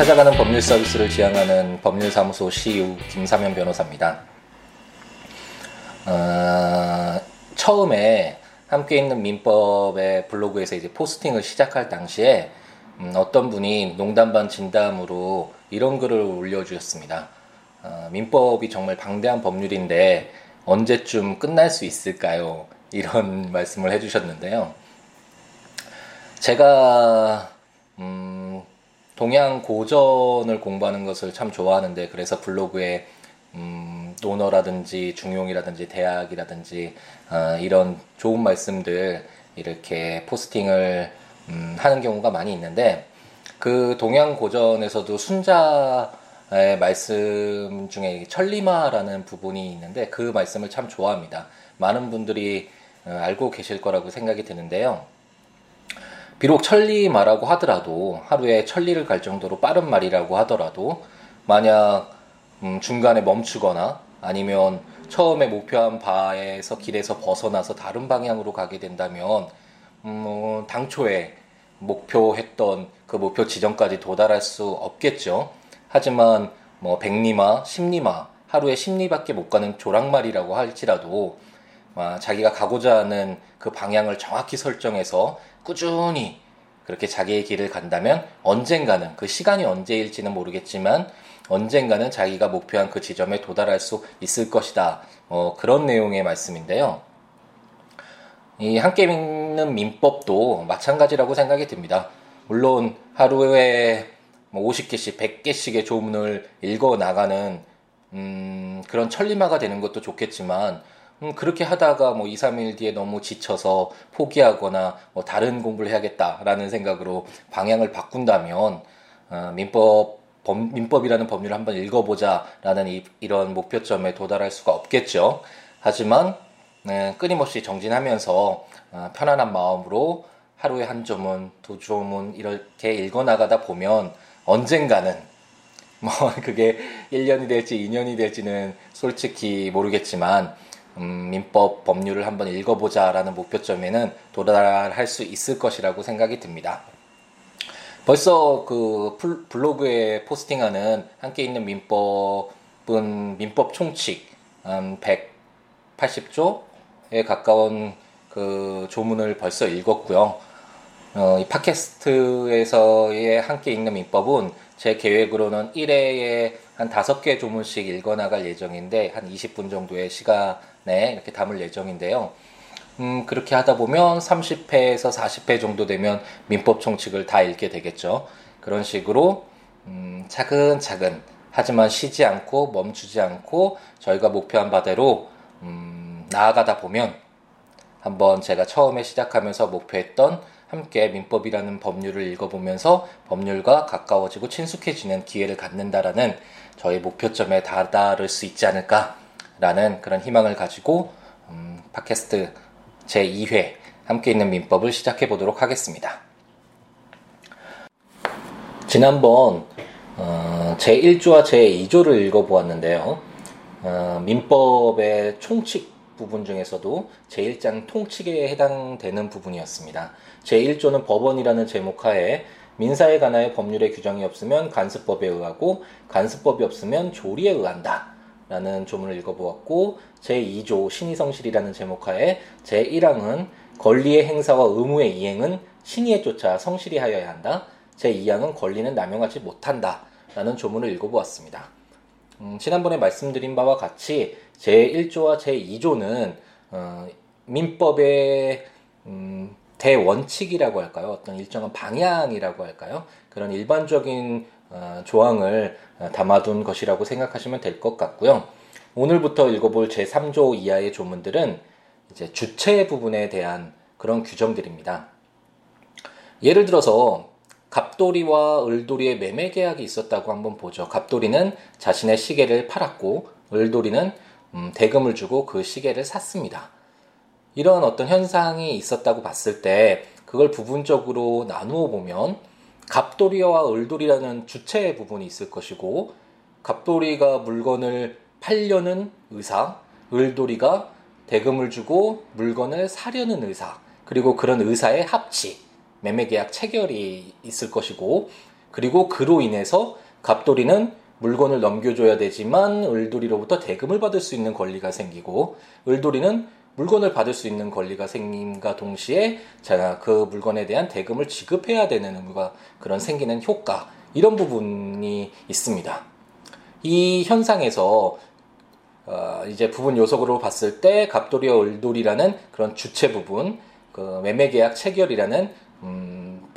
찾아가는 법률 서비스를 지향하는 법률사무소 CEO 김사면 변호사입니다. 어, 처음에 함께 있는 민법의 블로그에서 이제 포스팅을 시작할 당시에 음, 어떤 분이 농담 반 진담으로 이런 글을 올려주셨습니다. 어, 민법이 정말 방대한 법률인데 언제쯤 끝날 수 있을까요? 이런 말씀을 해주셨는데요. 제가 음, 동양 고전을 공부하는 것을 참 좋아하는데 그래서 블로그에 음, 논어라든지 중용이라든지 대학이라든지 어, 이런 좋은 말씀들 이렇게 포스팅을 음, 하는 경우가 많이 있는데 그 동양 고전에서도 순자의 말씀 중에 천리마라는 부분이 있는데 그 말씀을 참 좋아합니다. 많은 분들이 어, 알고 계실 거라고 생각이 드는데요. 비록 천리마라고 하더라도 하루에 천리를 갈 정도로 빠른 말이라고 하더라도 만약 음, 중간에 멈추거나 아니면 처음에 목표한 바에서 길에서 벗어나서 다른 방향으로 가게 된다면 음, 뭐 당초에 목표했던 그 목표 지점까지 도달할 수 없겠죠. 하지만 뭐 백리마, 십리마 하루에 십리밖에 못 가는 조랑말이라고 할지라도 아, 자기가 가고자 하는 그 방향을 정확히 설정해서 꾸준히 그렇게 자기의 길을 간다면 언젠가는 그 시간이 언제일지는 모르겠지만 언젠가는 자기가 목표한 그 지점에 도달할 수 있을 것이다. 어, 그런 내용의 말씀인데요. 이 함께 읽는 민법도 마찬가지라고 생각이 듭니다. 물론 하루에 50개씩, 뭐 100개씩의 조문을 읽어 나가는 음, 그런 천리마가 되는 것도 좋겠지만 음, 그렇게 하다가 뭐 2, 3일 뒤에 너무 지쳐서 포기하거나 뭐 다른 공부를 해야겠다라는 생각으로 방향을 바꾼다면 어, 민법 법, 민법이라는 법률을 한번 읽어보자라는 이, 이런 목표점에 도달할 수가 없겠죠. 하지만 네, 끊임없이 정진하면서 어, 편안한 마음으로 하루에 한 조문, 두 조문 이렇게 읽어나가다 보면 언젠가는 뭐 그게 1년이 될지 2년이 될지는 솔직히 모르겠지만 음, 민법 법률을 한번 읽어보자라는 목표점에는 도달할 수 있을 것이라고 생각이 듭니다. 벌써 그 블로그에 포스팅하는 함께 있는 민법은 민법 총칙 한 180조에 가까운 그 조문을 벌써 읽었고요. 어, 이 팟캐스트에서의 함께 읽는 민법은 제 계획으로는 1회에 한 5개 조문씩 읽어나갈 예정인데 한 20분 정도의 시간에 이렇게 담을 예정인데요. 음, 그렇게 하다 보면 30회에서 40회 정도 되면 민법 총칙을 다 읽게 되겠죠. 그런 식으로 음, 차근차근 하지만 쉬지 않고 멈추지 않고 저희가 목표한 바대로 음, 나아가다 보면 한번 제가 처음에 시작하면서 목표했던 함께 민법이라는 법률을 읽어보면서 법률과 가까워지고 친숙해지는 기회를 갖는다라는 저희 목표점에 다다를 수 있지 않을까라는 그런 희망을 가지고 음, 팟캐스트 제2회 함께 있는 민법을 시작해 보도록 하겠습니다. 지난번 어, 제1조와 제2조를 읽어보았는데요. 어, 민법의 총칙 부분 중에서도 제1장 통칙에 해당되는 부분이었습니다. 제1조는 법원이라는 제목 하에 민사에 관하여 법률의 규정이 없으면 간습법에 의하고 간습법이 없으면 조리에 의한다. 라는 조문을 읽어보았고 제2조 신의성실이라는 제목하에 제1항은 권리의 행사와 의무의 이행은 신의에 쫓아 성실히 하여야 한다. 제2항은 권리는 남용하지 못한다. 라는 조문을 읽어보았습니다. 음, 지난번에 말씀드린 바와 같이 제1조와 제2조는 어, 민법의 음, 대원칙이라고 할까요? 어떤 일정한 방향이라고 할까요? 그런 일반적인 어, 조항을 어, 담아둔 것이라고 생각하시면 될 것 같고요. 오늘부터 읽어볼 제3조 이하의 조문들은 이제 주체 부분에 대한 그런 규정들입니다. 예를 들어서 갑돌이와 을돌이의 매매 계약이 있었다고 한번 보죠. 갑돌이는 자신의 시계를 팔았고 을돌이는 음, 대금을 주고 그 시계를 샀습니다. 이런 어떤 현상이 있었다고 봤을 때 그걸 부분적으로 나누어 보면 갑돌이와 을돌이라는 주체 부분이 있을 것이고 갑돌이가 물건을 팔려는 의사, 을돌이가 대금을 주고 물건을 사려는 의사, 그리고 그런 의사의 합치, 매매 계약 체결이 있을 것이고 그리고 그로 인해서 갑돌이는 물건을 넘겨줘야 되지만 을돌이로부터 대금을 받을 수 있는 권리가 생기고 을돌이는 물건을 받을 수 있는 권리가 생김과 동시에 제가 그 물건에 대한 대금을 지급해야 되는 의무가 그런 생기는 효과 이런 부분이 있습니다. 이 현상에서 어, 이제 부분 요소로 봤을 때 갑돌이와 을돌이라는 그런 주체 부분, 그 매매 계약 체결이라는 음,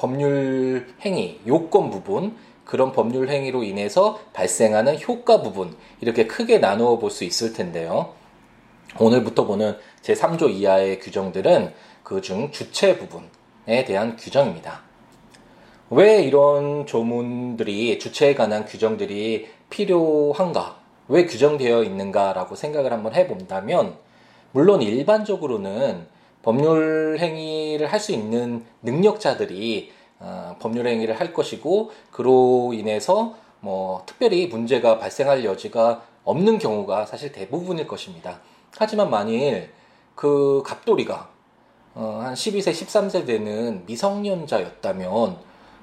법률 행위, 요건 부분, 그런 법률 행위로 인해서 발생하는 효과 부분 이렇게 크게 나누어 볼 수 있을 텐데요. 오늘부터 보는 제3조 이하의 규정들은 그 중 주체 부분에 대한 규정입니다. 왜 이런 조문들이 주체에 관한 규정들이 필요한가? 왜 규정되어 있는가라고 생각을 한번 해본다면 물론 일반적으로는 법률 행위를 할 수 있는 능력자들이 어, 법률 행위를 할 것이고 그로 인해서 뭐 특별히 문제가 발생할 여지가 없는 경우가 사실 대부분일 것입니다. 하지만 만일 그 갑돌이가 어, 한 12세, 13세 되는 미성년자였다면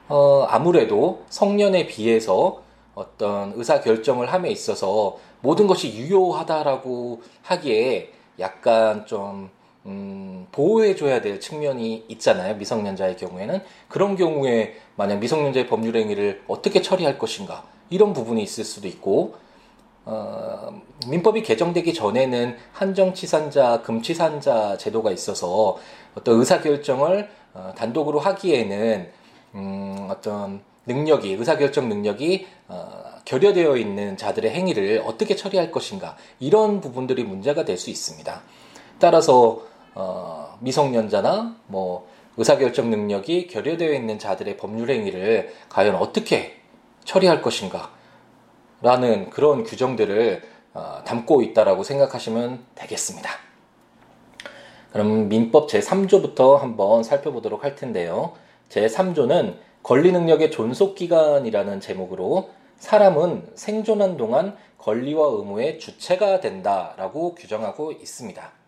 어, 아무래도 성년에 비해서 어떤 의사 결정을 함에 있어서 모든 것이 유효하다라고 하기에 약간 좀 음, 보호해줘야 될 측면이 있잖아요. 미성년자의 경우에는. 그런 경우에 만약 미성년자의 법률 행위를 어떻게 처리할 것인가. 이런 부분이 있을 수도 있고, 어, 민법이 개정되기 전에는 한정치산자, 금치산자 제도가 있어서 어떤 의사결정을 어, 단독으로 하기에는 음, 어떤 능력이, 의사결정 능력이 어, 결여되어 있는 자들의 행위를 어떻게 처리할 것인가. 이런 부분들이 문제가 될 수 있습니다. 따라서 어, 미성년자나 뭐 의사결정 능력이 결여되어 있는 자들의 법률 행위를 과연 어떻게 처리할 것인가 라는 그런 규정들을 어, 담고 있다라고 생각하시면 되겠습니다. 그럼 민법 제3조부터 한번 살펴보도록 할 텐데요. 제3조는 권리 능력의 존속 기간이라는 제목으로 사람은 생존한 동안 권리와 의무의 주체가 된다라고 규정하고 있습니다.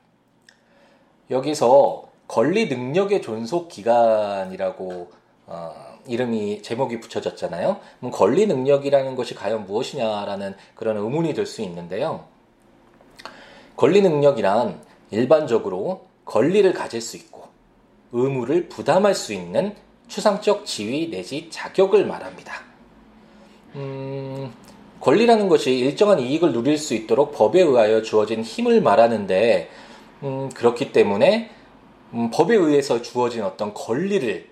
여기서 권리 능력의 존속 기간이라고 어, 이름이 제목이 붙여졌잖아요. 그럼 권리 능력이라는 것이 과연 무엇이냐라는 그런 의문이 들 수 있는데요. 권리 능력이란 일반적으로 권리를 가질 수 있고 의무를 부담할 수 있는 추상적 지위 내지 자격을 말합니다. 음, 권리라는 것이 일정한 이익을 누릴 수 있도록 법에 의하여 주어진 힘을 말하는데 음, 그렇기 때문에 음, 법에 의해서 주어진 어떤 권리를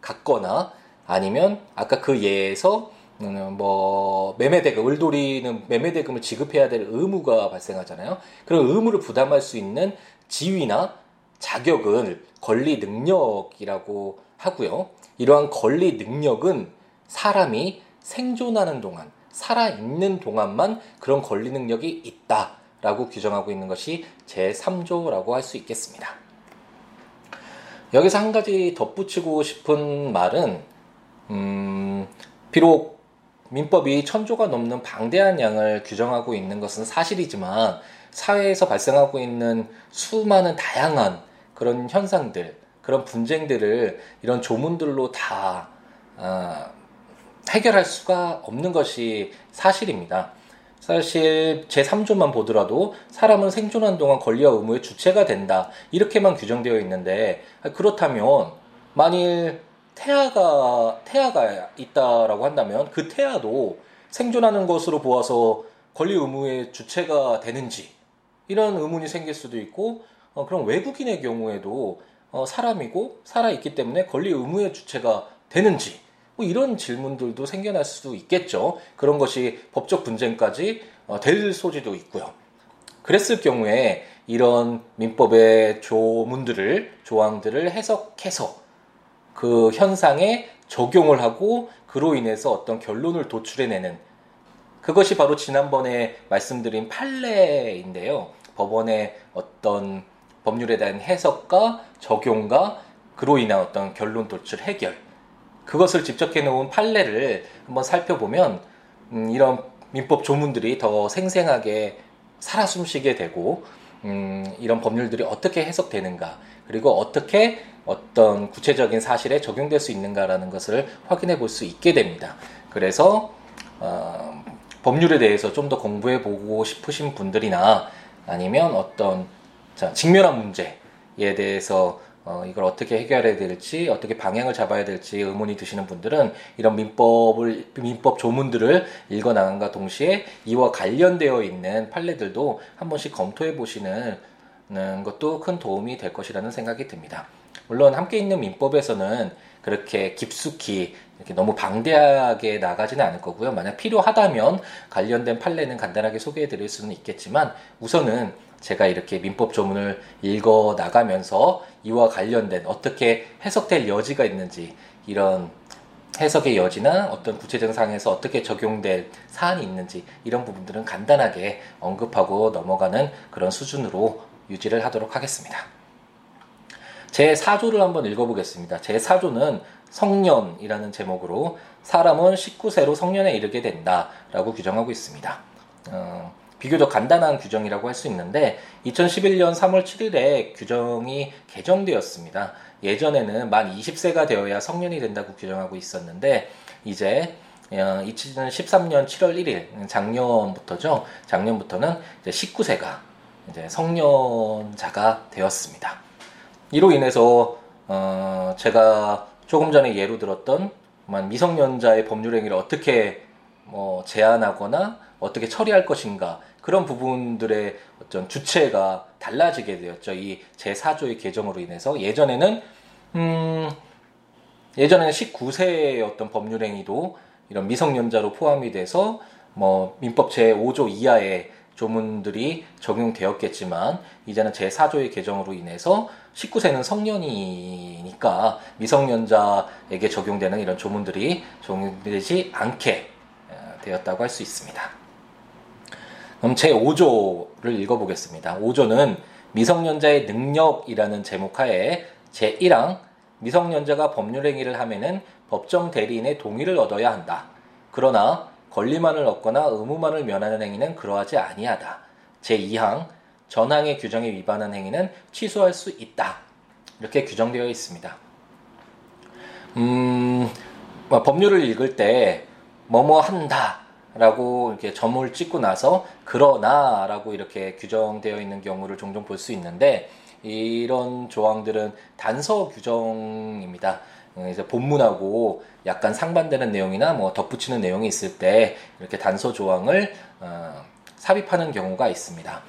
갖거나 아니면 아까 그 예에서 음, 뭐 매매 대금 을돌이는 매매 대금을 지급해야 될 의무가 발생하잖아요. 그런 의무를 부담할 수 있는 지위나 자격을 권리 능력이라고 하고요. 이러한 권리 능력은 사람이 생존하는 동안 살아 있는 동안만 그런 권리 능력이 있다. 라고 규정하고 있는 것이 제3조라고 할 수 있겠습니다. 여기서 한 가지 덧붙이고 싶은 말은, 음, 비록 민법이 천조가 넘는 방대한 양을 규정하고 있는 것은 사실이지만, 사회에서 발생하고 있는 수많은 다양한 그런 현상들, 그런 분쟁들을 이런 조문들로 다, 어, 해결할 수가 없는 것이 사실입니다. 사실 제3조만 보더라도 사람은 생존한 동안 권리와 의무의 주체가 된다. 이렇게만 규정되어 있는데 그렇다면 만일 태아가 태아가 있다라고 한다면 그 태아도 생존하는 것으로 보아서 권리 의무의 주체가 되는지 이런 의문이 생길 수도 있고 어, 그럼 외국인의 경우에도 어, 사람이고 살아 있기 때문에 권리 의무의 주체가 되는지 뭐 이런 질문들도 생겨날 수도 있겠죠. 그런 것이 법적 분쟁까지 어, 될 소지도 있고요. 그랬을 경우에 이런 민법의 조문들을 조항들을 해석해서 그 현상에 적용을 하고 그로 인해서 어떤 결론을 도출해내는 그것이 바로 지난번에 말씀드린 판례인데요. 법원의 어떤 법률에 대한 해석과 적용과 그로 인한 어떤 결론 도출 해결 그것을 집적해 놓은 판례를 한번 살펴보면 음, 이런 민법 조문들이 더 생생하게 살아 숨쉬게 되고 음, 이런 법률들이 어떻게 해석되는가 그리고 어떻게 어떤 구체적인 사실에 적용될 수 있는가라는 것을 확인해 볼 수 있게 됩니다. 그래서 어, 법률에 대해서 좀 더 공부해 보고 싶으신 분들이나 아니면 어떤 자, 직면한 문제에 대해서 어, 이걸 어떻게 해결해야 될지, 어떻게 방향을 잡아야 될지 의문이 드시는 분들은 이런 민법을, 민법 조문들을 읽어 나간과 동시에 이와 관련되어 있는 판례들도 한 번씩 검토해 보시는 것도 큰 도움이 될 것이라는 생각이 듭니다. 물론 함께 있는 민법에서는 그렇게 깊숙이 이렇게 너무 방대하게 나가지는 않을 거고요. 만약 필요하다면 관련된 판례는 간단하게 소개해 드릴 수는 있겠지만 우선은 제가 이렇게 민법 조문을 읽어 나가면서 이와 관련된 어떻게 해석될 여지가 있는지 이런 해석의 여지나 어떤 구체적 상에서 어떻게 적용될 사안이 있는지 이런 부분들은 간단하게 언급하고 넘어가는 그런 수준으로 유지를 하도록 하겠습니다. 제 4조를 한번 읽어보겠습니다. 제 4조는 성년이라는 제목으로 사람은 19세로 성년에 이르게 된다라고 규정하고 있습니다. 어, 비교적 간단한 규정이라고 할 수 있는데 2011년 3월 7일에 규정이 개정되었습니다. 예전에는 만 20세가 되어야 성년이 된다고 규정하고 있었는데 이제 2013년 어, 7월 1일 작년부터죠. 작년부터는 이제 19세가 이제 성년자가 되었습니다. 이로 인해서 어 제가 조금 전에 예로 들었던 미성년자의 법률 행위를 어떻게 뭐 제한하거나 어떻게 처리할 것인가 그런 부분들의 어떤 주체가 달라지게 되었죠. 이 제4조의 개정으로 인해서 예전에는 음 예전에는 19세의 어떤 법률 행위도 이런 미성년자로 포함이 돼서 뭐 민법 제5조 이하의 조문들이 적용되었겠지만 이제는 제4조의 개정으로 인해서 19세는 성년이니까 미성년자에게 적용되는 이런 조문들이 적용되지 않게 어, 되었다고 할 수 있습니다. 그럼 제 5조를 읽어보겠습니다. 5조는 미성년자의 능력이라는 제목 하에 제 1항 미성년자가 법률행위를 하면은 법정 대리인의 동의를 얻어야 한다. 그러나 권리만을 얻거나 의무만을 면하는 행위는 그러하지 아니하다. 제 2항 전항의 규정에 위반한 행위는 취소할 수 있다. 이렇게 규정되어 있습니다. 음, 뭐 법률을 읽을 때 뭐뭐 한다 라고 이렇게 점을 찍고 나서 그러나 라고 이렇게 규정되어 있는 경우를 종종 볼 수 있는데 이런 조항들은 단서 규정입니다. 이제 본문하고 약간 상반되는 내용이나 뭐 덧붙이는 내용이 있을 때 이렇게 단서 조항을 어, 삽입하는 경우가 있습니다.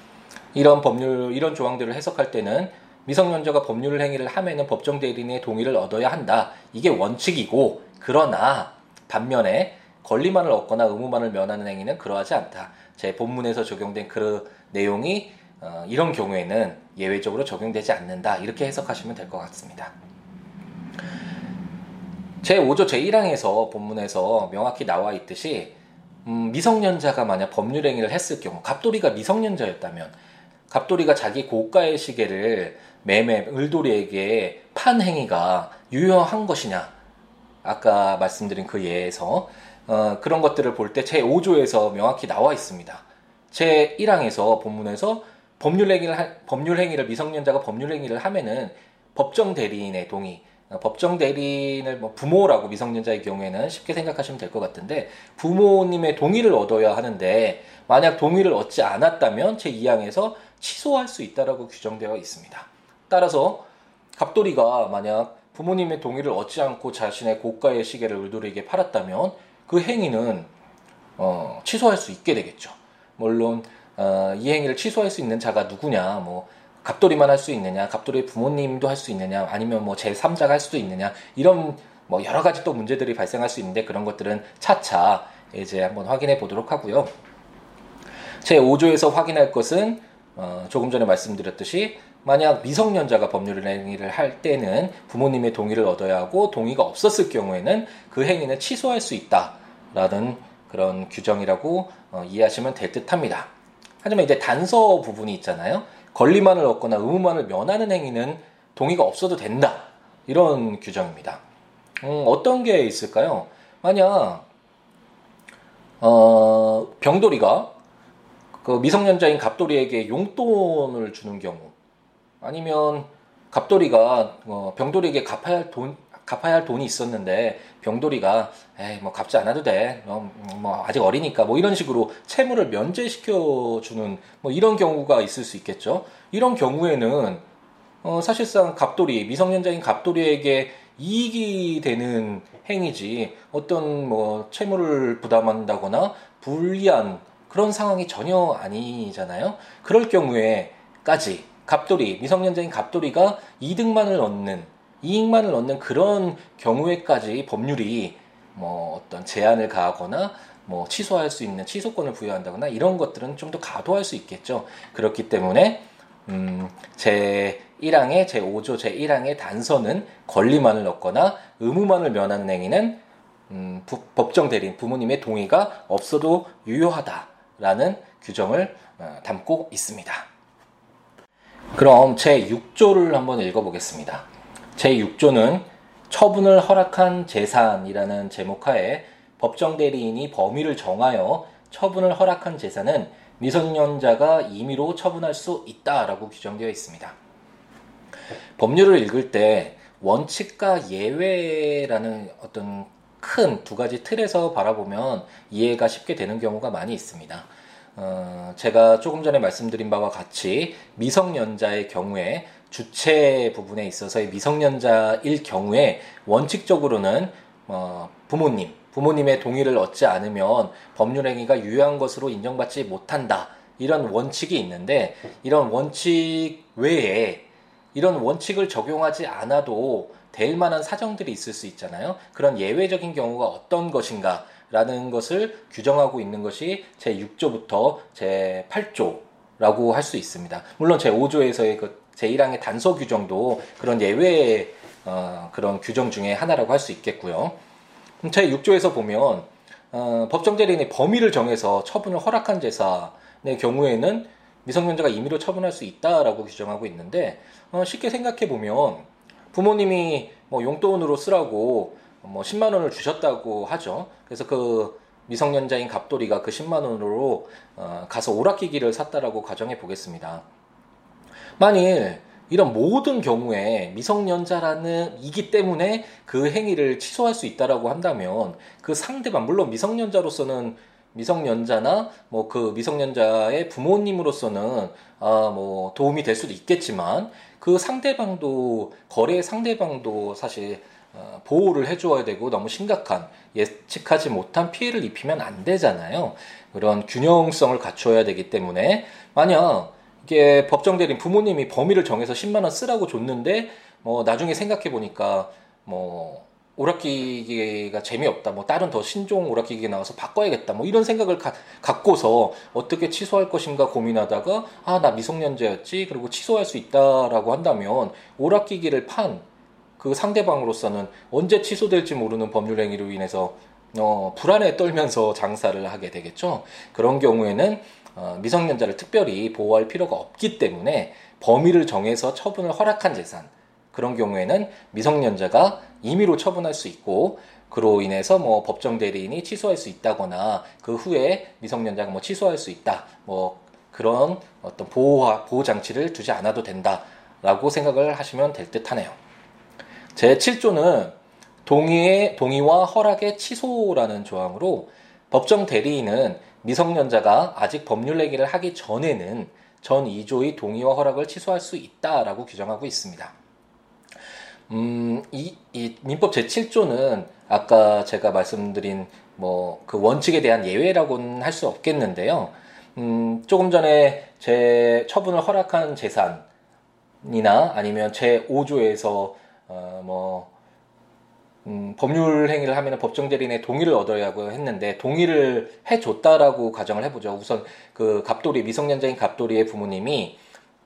이런 법률 이런 조항들을 해석할 때는 미성년자가 법률 행위를 하면은 법정 대리인의 동의를 얻어야 한다. 이게 원칙이고 그러나 반면에 권리만을 얻거나 의무만을 면하는 행위는 그러하지 않다. 제 본문에서 적용된 그 내용이 어, 이런 경우에는 예외적으로 적용되지 않는다. 이렇게 해석하시면 될 것 같습니다. 제 5조 제1항에서 본문에서 명확히 나와 있듯이 음, 미성년자가 만약 법률 행위를 했을 경우 갑돌이가 미성년자였다면 갑돌이가 자기 고가의 시계를 매매 을돌이에게 판 행위가 유효한 것이냐 아까 말씀드린 그 예에서 어, 그런 것들을 볼 때 제 5조에서 명확히 나와 있습니다. 제 1항에서 본문에서 법률 행위를 하, 법률 행위를 미성년자가 법률 행위를 하면은 법정 대리인의 동의 어, 법정 대리인을 뭐 부모라고 미성년자의 경우에는 쉽게 생각하시면 될 것 같은데 부모님의 동의를 얻어야 하는데 만약 동의를 얻지 않았다면 제 2항에서 취소할 수 있다라고 규정되어 있습니다. 따라서 갑돌이가 만약 부모님의 동의를 얻지 않고 자신의 고가의 시계를 을돌이에게 팔았다면 그 행위는 어, 취소할 수 있게 되겠죠. 물론 어, 이 행위를 취소할 수 있는 자가 누구냐, 뭐 갑돌이만 할 수 있느냐, 갑돌이 부모님도 할 수 있느냐, 아니면 뭐 제3자가 할 수도 있느냐 이런 뭐 여러 가지 또 문제들이 발생할 수 있는데 그런 것들은 차차 이제 한번 확인해 보도록 하고요. 제 5조에서 확인할 것은 어, 조금 전에 말씀드렸듯이 만약 미성년자가 법률 행위를 할 때는 부모님의 동의를 얻어야 하고 동의가 없었을 경우에는 그 행위는 취소할 수 있다라는 그런 규정이라고 어, 이해하시면 될 듯합니다. 하지만 이제 단서 부분이 있잖아요. 권리만을 얻거나 의무만을 면하는 행위는 동의가 없어도 된다. 이런 규정입니다. 음, 어떤 게 있을까요? 만약 어, 병돌이가 그 미성년자인 갑돌이에게 용돈을 주는 경우 아니면 갑돌이가 어, 병돌이에게 갚아야 할 돈, 갚아야 할 돈이 있었는데 병돌이가 에이 뭐 갚지 않아도 돼. 뭐, 뭐 아직 어리니까 뭐 이런 식으로 채무를 면제시켜 주는 뭐 이런 경우가 있을 수 있겠죠. 이런 경우에는 어, 사실상 갑돌이 미성년자인 갑돌이에게 이익이 되는 행위지 어떤 뭐 채무를 부담한다거나 불리한 그런 상황이 전혀 아니잖아요. 그럴 경우에까지 갑돌이 미성년자인 갑돌이가 이득만을 얻는 이익만을 얻는 그런 경우에까지 법률이 뭐 어떤 제한을 가하거나 뭐 취소할 수 있는 취소권을 부여한다거나 이런 것들은 좀더 가도할 수 있겠죠. 그렇기 때문에 음, 제 1항의 제 5조 제 1항의 단서는 권리만을 넣거나 의무만을 면하는 행위는 음, 부, 법정 대리인 부모님의 동의가 없어도 유효하다라는 규정을 어, 담고 있습니다. 그럼 제 6조를 한번 읽어보겠습니다. 제 6조는 처분을 허락한 재산이라는 제목하에 법정 대리인이 범위를 정하여 처분을 허락한 재산은 미성년자가 임의로 처분할 수 있다라고 규정되어 있습니다. 법률을 읽을 때 원칙과 예외라는 어떤 큰 두 가지 틀에서 바라보면 이해가 쉽게 되는 경우가 많이 있습니다. 어, 제가 조금 전에 말씀드린 바와 같이 미성년자의 경우에 주체 부분에 있어서의 미성년자일 경우에 원칙적으로는 어, 부모님, 부모님의 동의를 얻지 않으면 법률행위가 유효한 것으로 인정받지 못한다. 이런 원칙이 있는데 이런 원칙 외에 이런 원칙을 적용하지 않아도 될 만한 사정들이 있을 수 있잖아요. 그런 예외적인 경우가 어떤 것인가 라는 것을 규정하고 있는 것이 제 6조부터 제 8조라고 할 수 있습니다. 물론 제 5조에서의 그 제1항의 단서 규정도 그런 예외의 어, 그런 규정 중에 하나라고 할 수 있겠고요. 제 6조에서 보면 어, 법정대리인의 범위를 정해서 처분을 허락한 재산의 경우에는 미성년자가 임의로 처분할 수 있다라고 규정하고 있는데 어, 쉽게 생각해 보면 부모님이 뭐 용돈으로 쓰라고 뭐 10만 원을 주셨다고 하죠. 그래서 그 미성년자인 갑돌이가 그 10만 원으로 어, 가서 오락기기를 샀다라고 가정해 보겠습니다. 만일 이런 모든 경우에 미성년자라는 이기 때문에 그 행위를 취소할 수 있다라고 한다면 그 상대방 물론 미성년자로서는 미성년자나 뭐 그 미성년자의 부모님으로서는 아 뭐 도움이 될 수도 있겠지만 그 상대방도 거래 상대방도 사실 어, 보호를 해줘야 되고 너무 심각한 예측하지 못한 피해를 입히면 안 되잖아요. 그런 균형성을 갖춰야 되기 때문에 만약 이게 법정 대리인 부모님이 범위를 정해서 10만 원 쓰라고 줬는데 뭐 나중에 생각해 보니까 뭐 오락기계가 재미없다. 뭐 다른 더 신종 오락기계 나와서 바꿔야겠다. 뭐 이런 생각을 가, 갖고서 어떻게 취소할 것인가 고민하다가 아 나 미성년자였지. 그리고 취소할 수 있다라고 한다면 오락기계를 판 그 상대방으로서는 언제 취소될지 모르는 법률 행위로 인해서 어, 불안에 떨면서 장사를 하게 되겠죠. 그런 경우에는 어, 미성년자를 특별히 보호할 필요가 없기 때문에 범위를 정해서 처분을 허락한 재산 그런 경우에는 미성년자가 임의로 처분할 수 있고 그로 인해서 뭐 법정 대리인이 취소할 수 있다거나 그 후에 미성년자가 뭐 취소할 수 있다 뭐 그런 어떤 보호 보호 장치를 두지 않아도 된다라고 생각을 하시면 될 듯하네요. 제 7조는 동의의 동의와 허락의 취소라는 조항으로 법정 대리인은 미성년자가 아직 법률 내기를 하기 전에는 전 2조의 동의와 허락을 취소할 수 있다라고 규정하고 있습니다. 음, 이, 이 민법 제7조는 아까 제가 말씀드린 뭐 그 원칙에 대한 예외라고는 할 수 없겠는데요. 음, 조금 전에 제 처분을 허락한 재산이나 아니면 제 5조에서 어, 뭐 음, 법률 행위를 하면 법정 대리인의 동의를 얻어야고 했는데 동의를 해줬다라고 가정을 해보죠. 우선 그 갑돌이 미성년자인 갑돌이의 부모님이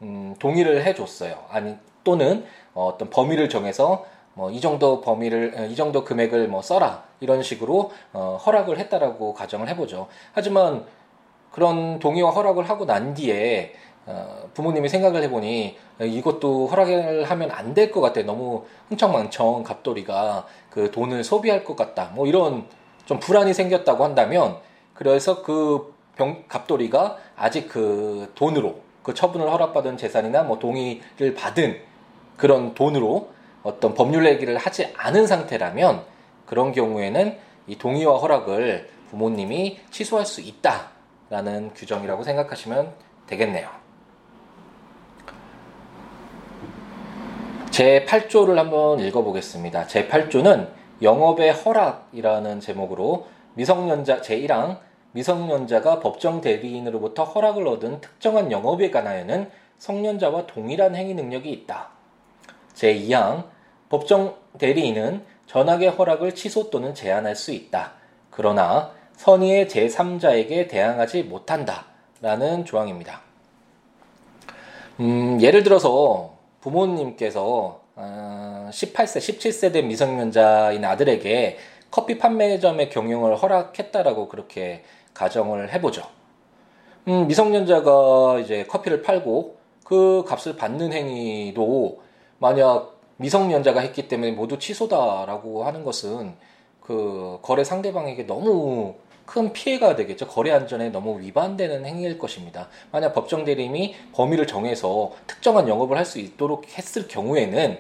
음, 동의를 해줬어요. 아니 또는 어, 어떤 범위를 정해서 뭐 이 정도 범위를 어, 이 정도 금액을 뭐 써라 이런 식으로 어, 허락을 했다라고 가정을 해보죠. 하지만 그런 동의와 허락을 하고 난 뒤에 어, 부모님이 생각을 해보니 이것도 허락을 하면 안 될 것 같아. 너무 흥청망청 갑돌이가 그 돈을 소비할 것 같다. 뭐 이런 좀 불안이 생겼다고 한다면 그래서 그 병, 갑돌이가 아직 그 돈으로 그 처분을 허락받은 재산이나 뭐 동의를 받은 그런 돈으로 어떤 법률 얘기를 하지 않은 상태라면 그런 경우에는 이 동의와 허락을 부모님이 취소할 수 있다라는 규정이라고 생각하시면 되겠네요. 제 8조를 한번 읽어보겠습니다. 제 8조는 영업의 허락이라는 제목으로 미성년자 제1항 미성년자가 법정 대리인으로부터 허락을 얻은 특정한 영업에 관하여는 성년자와 동일한 행위 능력이 있다. 제2항 법정 대리인은 전학의 허락을 취소 또는 제한할 수 있다. 그러나 선의의 제3자에게 대항하지 못한다. 라는 조항입니다. 음, 예를 들어서 부모님께서 18세, 어, 17세 된 미성년자인 아들에게 커피 판매점의 경영을 허락했다라고 그렇게 가정을 해보죠. 음, 미성년자가 이제 커피를 팔고 그 값을 받는 행위도 만약 미성년자가 했기 때문에 모두 취소다라고 하는 것은 그 거래 상대방에게 너무 큰 피해가 되겠죠. 거래 안전에 너무 위반되는 행위일 것입니다. 만약 법정 대리인이 범위를 정해서 특정한 영업을 할 수 있도록 했을 경우에는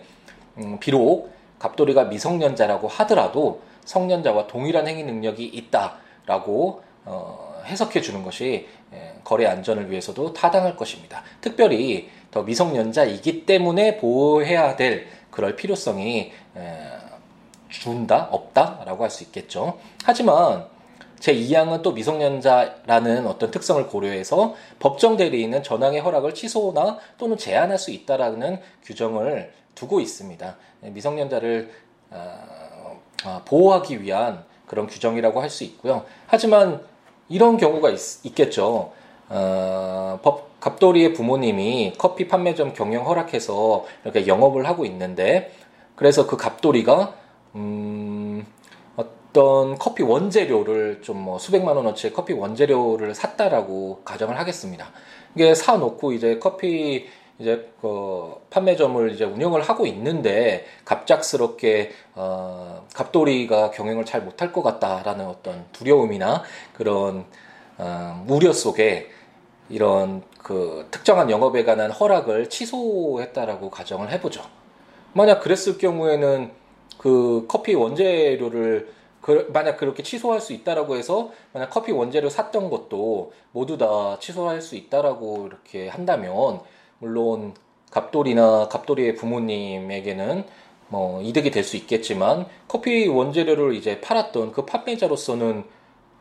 음, 비록 갑돌이가 미성년자라고 하더라도 성년자와 동일한 행위 능력이 있다라고 어, 해석해 주는 것이 예, 거래 안전을 위해서도 타당할 것입니다. 특별히 더 미성년자이기 때문에 보호해야 될 그럴 필요성이 예, 준다 없다라고 할 수 있겠죠. 하지만 제2항은 또 미성년자라는 어떤 특성을 고려해서 법정 대리인은 전항의 허락을 취소나 또는 제한할 수 있다라는 규정을 두고 있습니다. 미성년자를 어, 아, 보호하기 위한 그런 규정이라고 할 수 있고요. 하지만 이런 경우가 있, 겠죠 어, 법, 갑돌이의 부모님이 커피 판매점 경영 허락해서 이렇게 영업을 하고 있는데 그래서 그 갑돌이가 음, 어떤 커피 원재료를 좀 뭐 수백만 원어치의 커피 원재료를 샀다라고 가정을 하겠습니다. 이게 사놓고 이제 커피 이제 그 판매점을 이제 운영을 하고 있는데 갑작스럽게 어 갑돌이가 경영을 잘 못할 것 같다라는 어떤 두려움이나 그런 어 우려 속에 이런 그 특정한 영업에 관한 허락을 취소했다라고 가정을 해보죠. 만약 그랬을 경우에는 그 커피 원재료를 그, 만약 그렇게 취소할 수 있다라고 해서 만약 커피 원재료 샀던 것도 모두 다 취소할 수 있다라고 이렇게 한다면 물론 갑돌이나 갑돌이의 부모님에게는 뭐 이득이 될 수 있겠지만 커피 원재료를 이제 팔았던 그 판매자로서는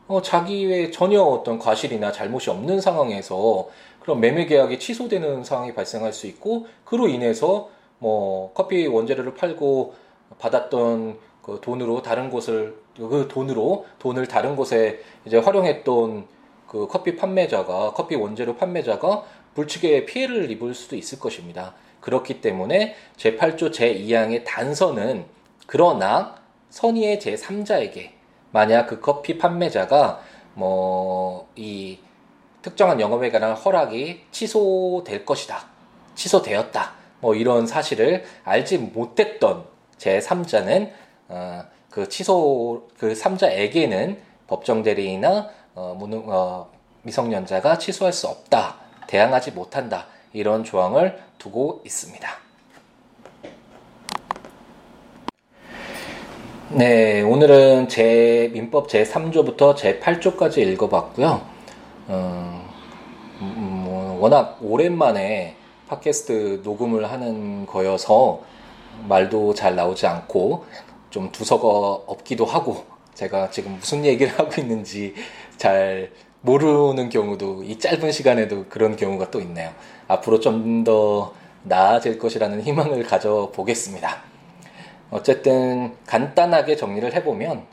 어, 자기의 전혀 어떤 과실이나 잘못이 없는 상황에서 그런 매매 계약이 취소되는 상황이 발생할 수 있고 그로 인해서 뭐 커피 원재료를 팔고 받았던 그 돈으로 다른 곳을 그 돈으로 돈을 다른 곳에 이제 활용했던 그 커피 판매자가 커피 원재료 판매자가 불측의 피해를 입을 수도 있을 것입니다. 그렇기 때문에 제8조 제2항의 단서는 그러나 선의의 제3자에게 만약 그 커피 판매자가 뭐 이 특정한 영업에 관한 허락이 취소될 것이다. 취소되었다. 뭐 이런 사실을 알지 못했던 제3자는 어, 그 취소 그 3자에게는 법정 대리나 어, 무능, 어, 미성년자가 취소할 수 없다. 대항하지 못한다. 이런 조항을 두고 있습니다. 네, 오늘은 제 민법 제 3조부터 제 8조까지 읽어봤고요. 어, 음, 뭐 워낙 오랜만에 팟캐스트 녹음을 하는 거여서 말도 잘 나오지 않고 좀 두서가 없기도 하고 제가 지금 무슨 얘기를 하고 있는지 잘 모르는 경우도 이 짧은 시간에도 그런 경우가 또 있네요. 앞으로 좀 더 나아질 것이라는 희망을 가져보겠습니다. 어쨌든 간단하게 정리를 해보면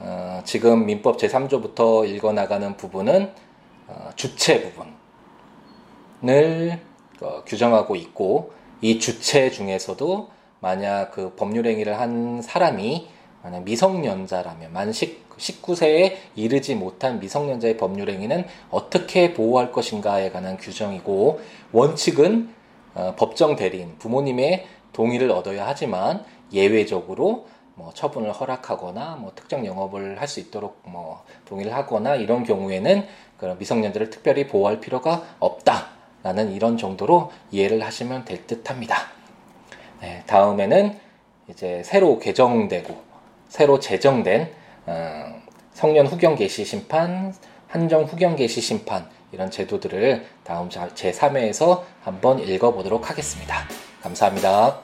어, 지금 민법 제3조부터 읽어나가는 부분은 어, 주체 부분을 어, 규정하고 있고 이 주체 중에서도 만약 그 법률 행위를 한 사람이 만약 미성년자라면 만 19세에 이르지 못한 미성년자의 법률 행위는 어떻게 보호할 것인가에 관한 규정이고 원칙은 어, 법정 대리인 부모님의 동의를 얻어야 하지만 예외적으로 뭐 처분을 허락하거나 뭐 특정 영업을 할 수 있도록 뭐 동의를 하거나 이런 경우에는 그런 미성년자를 특별히 보호할 필요가 없다라는 이런 정도로 이해를 하시면 될 듯합니다. 네, 다음에는 이제 새로 개정되고 새로 제정된 어, 성년 후견 개시 심판, 한정 후견 개시 심판 이런 제도들을 다음 제 3회에서 한번 읽어보도록 하겠습니다. 감사합니다.